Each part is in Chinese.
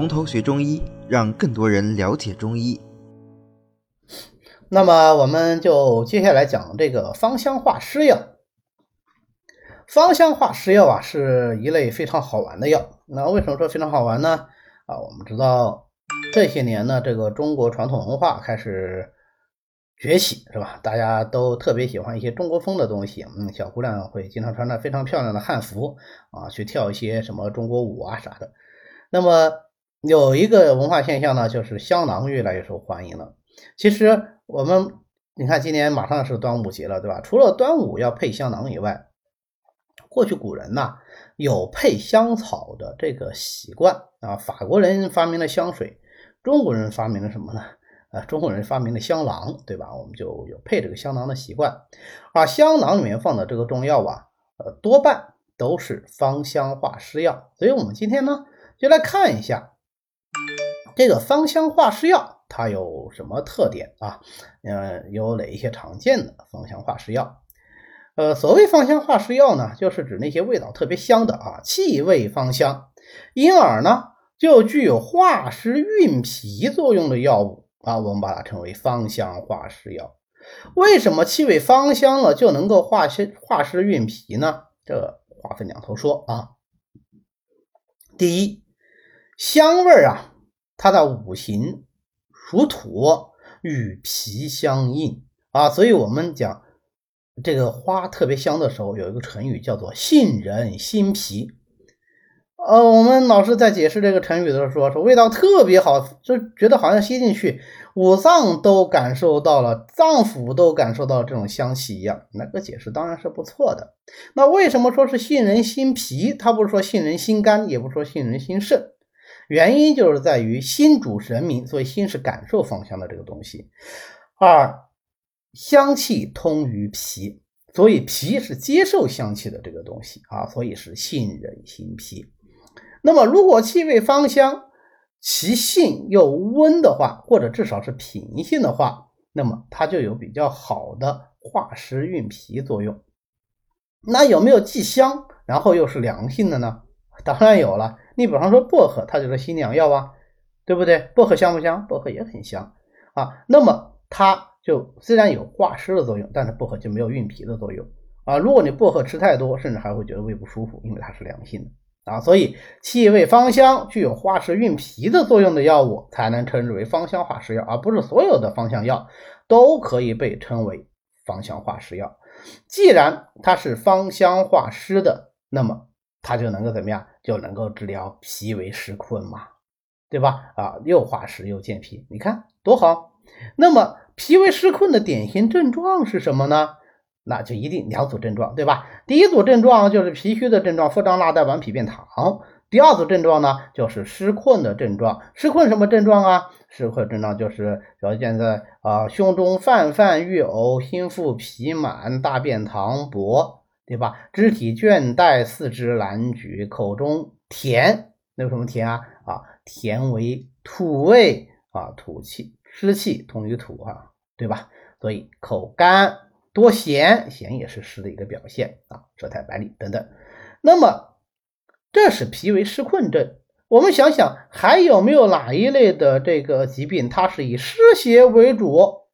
从头学中医，让更多人了解中医。那么，我们就接下来讲这个芳香化湿药。芳香化湿药啊，是一类非常好玩的药。那为什么说非常好玩呢？啊，我们知道这些年呢，这个中国传统文化开始崛起，是吧？大家都特别喜欢一些中国风的东西。嗯，小姑娘会经常穿着非常漂亮的汉服啊，去跳一些什么中国舞啊啥的。那么有一个文化现象呢，就是香囊越来越受欢迎了。其实我们你看，今年马上是端午节了，对吧？除了端午要配香囊以外，过去古人呐有配香草的这个习惯啊。法国人发明了香水，中国人发明了什么呢？呃，中国人发明了香囊，对吧？我们就有配这个香囊的习惯。而香囊里面放的这个中药啊，呃，多半都是芳香化湿药。所以我们今天呢，就来看一下这个芳香化湿药。它有什么特点啊？呃，有哪一些常见的芳香化湿药？呃，所谓芳香化湿药呢，就是指那些味道特别香的啊，气味芳香，因而呢就具有化湿润脾作用的药物啊，我们把它称为芳香化湿药。为什么气味芳香了就能够化湿化湿润脾呢？这话分两头说啊。第一，香味啊，它的五行。属土，与脾相应啊，所以我们讲这个花特别香的时候，有一个成语叫做“沁人心脾”。呃，我们老师在解释这个成语的时候说，说味道特别好，就觉得好像吸进去，五脏都感受到了，脏腑都感受到这种香气一样。那个解释当然是不错的。那为什么说是沁人心脾？他不是说沁人心肝，也不是说沁人心肾。原因就是在于心主神明，所以心是感受芳香的这个东西。二，香气通于脾，所以脾是接受香气的这个东西啊，所以是沁人心脾。那么，如果气味芳香，其性又温的话，或者至少是平性的话，那么它就有比较好的化湿运脾作用。那有没有既香，然后又是凉性的呢？当然有了。你比方说薄荷，它就是心凉药啊，对不对？薄荷香不香？薄荷也很香啊。那么它就虽然有化湿的作用，但是薄荷就没有运脾的作用啊。如果你薄荷吃太多，甚至还会觉得胃不舒服，因为它是凉性的啊。所以气味芳香、具有化湿运脾的作用的药物，才能称之为芳香化湿药，而不是所有的芳香药都可以被称为芳香化湿药。既然它是芳香化湿的，那么它就能够怎么样？就能够治疗脾胃湿困嘛，对吧？啊，又化湿又健脾，你看多好。那么脾胃湿困的典型症状是什么呢？那就一定两组症状，对吧？第一组症状就是脾虚的症状，腹胀纳带顽皮便溏。第二组症状呢，就是湿困的症状。湿困什么症状啊？湿困症状就是表现在啊，胸中泛泛欲呕，心腹痞满，大便溏薄。对吧？肢体倦怠，四肢难举，口中甜，那有什么甜啊？啊，甜为土味啊，土气湿气通于土啊，对吧？所以口干多涎，涎也是湿的一个表现啊，舌苔白腻等等。那么这是脾胃湿困症。我们想想还有没有哪一类的这个疾病，它是以湿邪为主？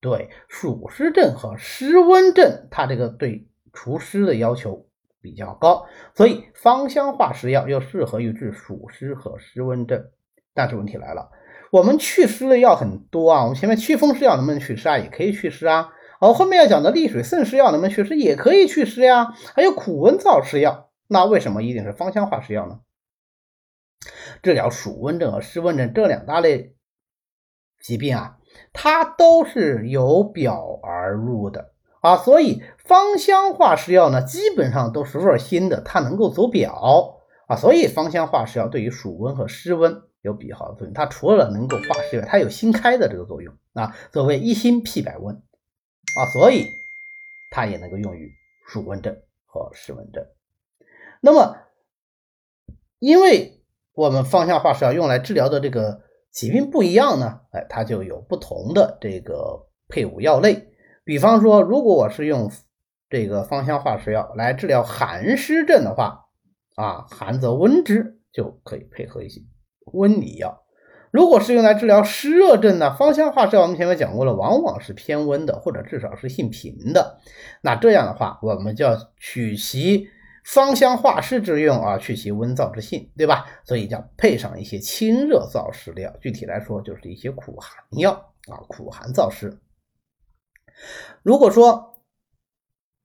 对，暑湿症和湿温症，它这个对。除湿的要求比较高，所以芳香化湿药又适合于治暑湿和湿温症。但是问题来了，我们祛湿的药很多啊，我们前面祛风湿药能不能祛湿啊？也可以祛湿啊。哦，后面要讲的利水渗湿药能不能祛湿？也可以祛湿呀。还有苦温燥湿药，那为什么一定是芳香化湿药呢？治疗暑温症和湿温症这两大类疾病啊，它都是由表而入的。啊，所以芳香化湿药呢，基本上都是味辛的，它能够走表啊，所以芳香化湿药对于暑温和湿温有比较好的作用。它除了能够化湿外，它有辛开的这个作用啊，所谓一辛辟百温啊，所以它也能够用于暑温症和湿温症。那么，因为我们芳香化湿药用来治疗的这个疾病不一样呢，哎，它就有不同的这个配伍药类。比方说，如果我是用这个芳香化湿药来治疗寒湿症的话，啊，寒则温之就可以配合一些温里药。如果是用来治疗湿热症呢，芳香化湿药我们前面讲过了，往往是偏温的，或者至少是性平的。那这样的话，我们就要取其芳香化湿之用啊，去其温燥之性，对吧？所以叫配上一些清热燥湿的药，具体来说就是一些苦寒药啊，苦寒燥湿。如果说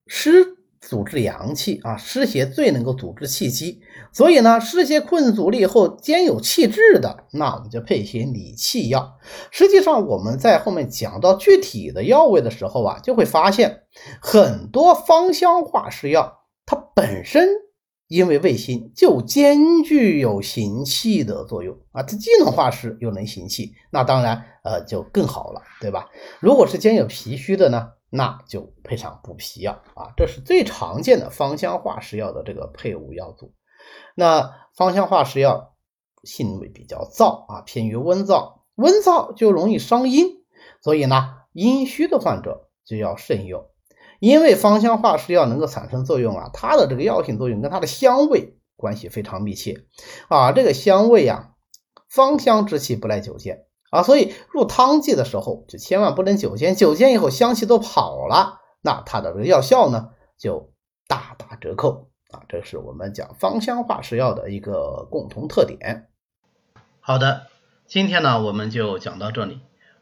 湿阻滞阳气啊，湿邪最能够阻滞气机，所以呢，湿邪困阻以后兼有气滞的，那我们就配一些理气药。实际上，我们在后面讲到具体的药味的时候啊，就会发现很多芳香化湿药，它本身因为味辛就兼具有行气的作用啊，它既能化湿又能行气，那当然呃就更好了，对吧？如果是兼有脾虚的呢？那就配上补脾药啊，这是最常见的芳香化湿药的这个配伍药组。那芳香化湿药性味比较燥啊，偏于温燥，温燥就容易伤阴，所以呢，阴虚的患者就要慎用。因为芳香化湿药能够产生作用啊，它的这个药性作用跟它的香味关系非常密切啊，这个香味呀，芳香之气不赖久见。啊，所以入汤剂的时候就千万不能久煎，久煎以后香气都跑了，那它的这个药效呢就大打折扣啊。这是我们讲芳香化湿药的一个共同特点。好的，今天呢我们就讲到这里。